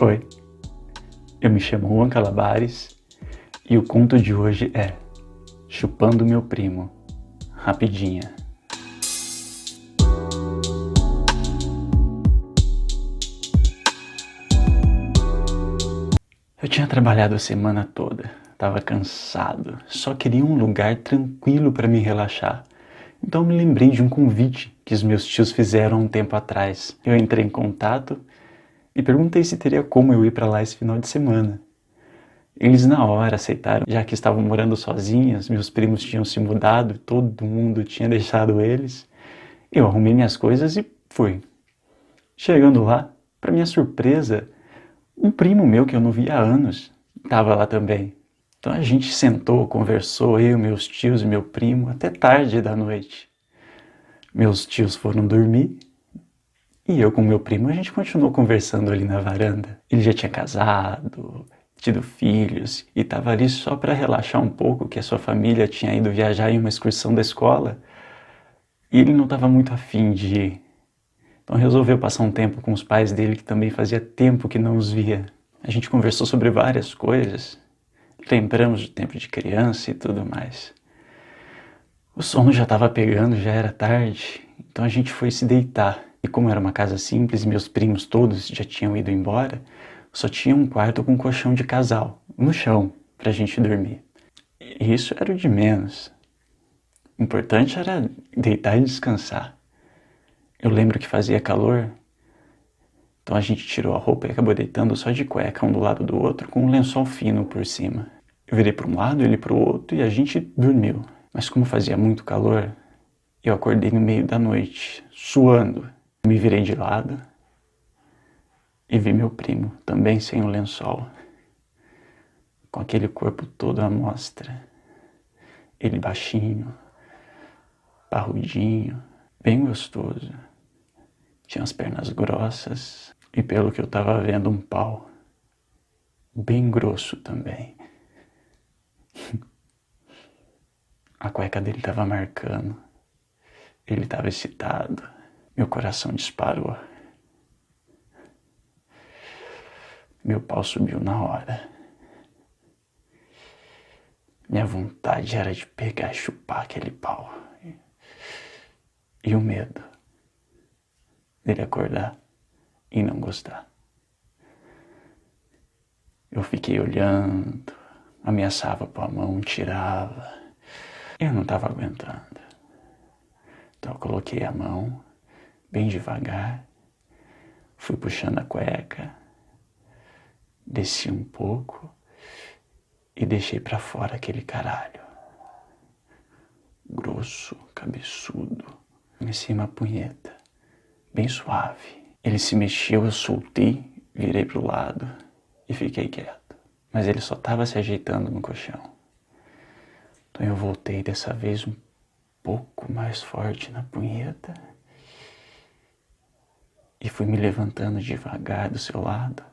Oi, eu me chamo Juan Calabares e o conto de hoje é Chupando Meu Primo, rapidinha. Eu tinha trabalhado a semana toda, estava cansado, só queria um lugar tranquilo para me relaxar. Então me lembrei de um convite que os meus tios fizeram um tempo atrás. Eu entrei em contato e perguntei se teria como eu ir para lá esse final de semana. Eles na hora aceitaram, já que estavam morando sozinhos, meus primos tinham se mudado, todo mundo tinha deixado eles. Eu arrumei minhas coisas e fui. Chegando lá, para minha surpresa, um primo meu que eu não via há anos estava lá também. Então a gente sentou, conversou, eu, meus tios e meu primo, até tarde da noite. Meus tios foram dormir e eu com meu primo, a gente continuou conversando ali na varanda. Ele já tinha casado, tido filhos e estava ali só para relaxar um pouco, que a sua família tinha ido viajar em uma excursão da escola e ele não estava muito afim de ir. Então resolveu passar um tempo com os pais dele, que também fazia tempo que não os via. A gente conversou sobre várias coisas, lembramos do tempo de criança e tudo mais. O sono já estava pegando, já era tarde, então a gente foi se deitar. E como era uma casa simples, meus primos todos já tinham ido embora, só tinha um quarto com um colchão de casal, no chão, para a gente dormir. E isso era o de menos. O importante era deitar e descansar. Eu lembro que fazia calor, então a gente tirou a roupa e acabou deitando só de cueca um do lado do outro com um lençol fino por cima. Eu virei para um lado, ele para o outro e a gente dormiu. Mas como fazia muito calor, eu acordei no meio da noite, suando. Me virei de lado e vi meu primo, também sem o lençol, com aquele corpo todo à mostra. Ele baixinho, parrudinho, bem gostoso. Tinha as pernas grossas e, pelo que eu estava vendo, um pau bem grosso também. A cueca dele estava marcando. Ele estava excitado. Meu coração disparou. Meu pau subiu na hora. Minha vontade era de pegar e chupar aquele pau. E o medo dele acordar e não gostar. Eu fiquei olhando, ameaçava com a mão, tirava. Eu não estava aguentando. Então eu coloquei a mão bem devagar, fui puxando a cueca, desci um pouco e deixei para fora aquele caralho. Grosso, cabeçudo, em cima a punheta, bem suave. Ele se mexeu, eu soltei, virei pro lado e fiquei quieto. Mas ele só estava se ajeitando no colchão. Então eu voltei dessa vez um pouco mais forte na punheta e fui me levantando devagar do seu lado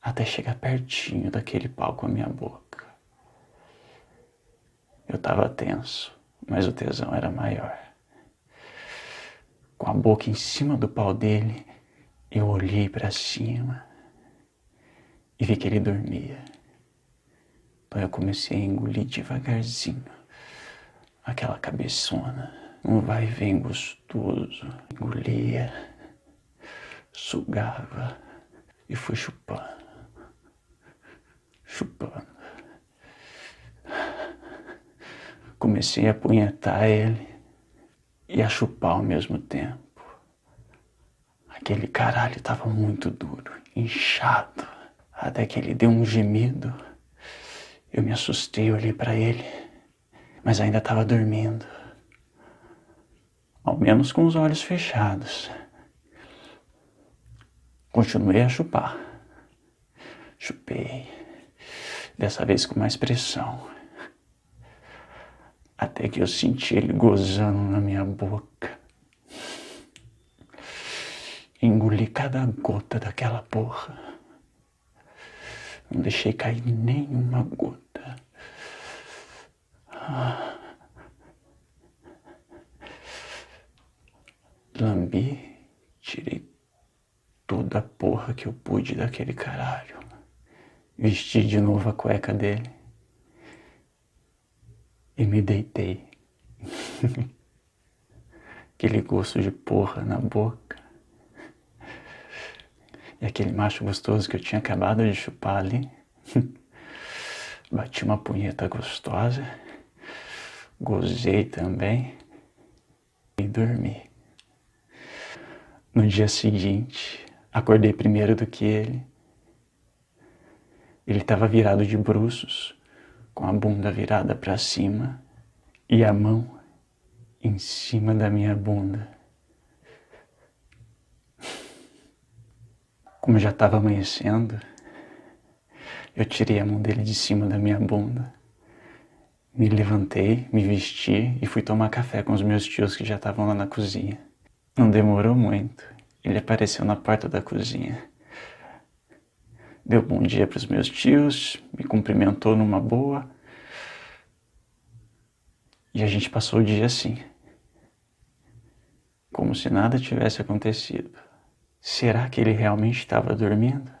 até chegar pertinho daquele pau com a minha boca. Eu estava tenso, mas o tesão era maior. Com a boca em cima do pau dele, eu olhei para cima e vi que ele dormia. Então eu comecei a engolir devagarzinho aquela cabeçona um vai vem gostoso. Engolia, sugava e fui chupando, chupando. Comecei a apunhetar ele e a chupar ao mesmo tempo. Aquele caralho estava muito duro, inchado, até que ele deu um gemido. Eu me assustei, olhei para ele, mas ainda estava dormindo ao menos com os olhos fechados. Continuei a chupar. Chupei, dessa vez com mais pressão, até que eu senti ele gozando na minha boca. Engoli cada gota daquela porra. Não deixei cair nenhuma gota. Ah. Lambi, tirei toda a porra que eu pude daquele caralho. Vesti de novo a cueca dele e me deitei. aquele gosto de porra na boca. E aquele macho gostoso que eu tinha acabado de chupar ali. Bati uma punheta gostosa, gozei também e dormi. No dia seguinte, acordei primeiro do que ele. Ele estava virado de bruços, com a bunda virada para cima e a mão em cima da minha bunda. Como já estava amanhecendo, eu tirei a mão dele de cima da minha bunda, me levantei, me vesti e fui tomar café com os meus tios que já estavam lá na cozinha. Não demorou muito, ele apareceu na porta da cozinha. Deu bom dia para os meus tios, me cumprimentou numa boa. E a gente passou o dia assim, como se nada tivesse acontecido. Será que ele realmente estava dormindo?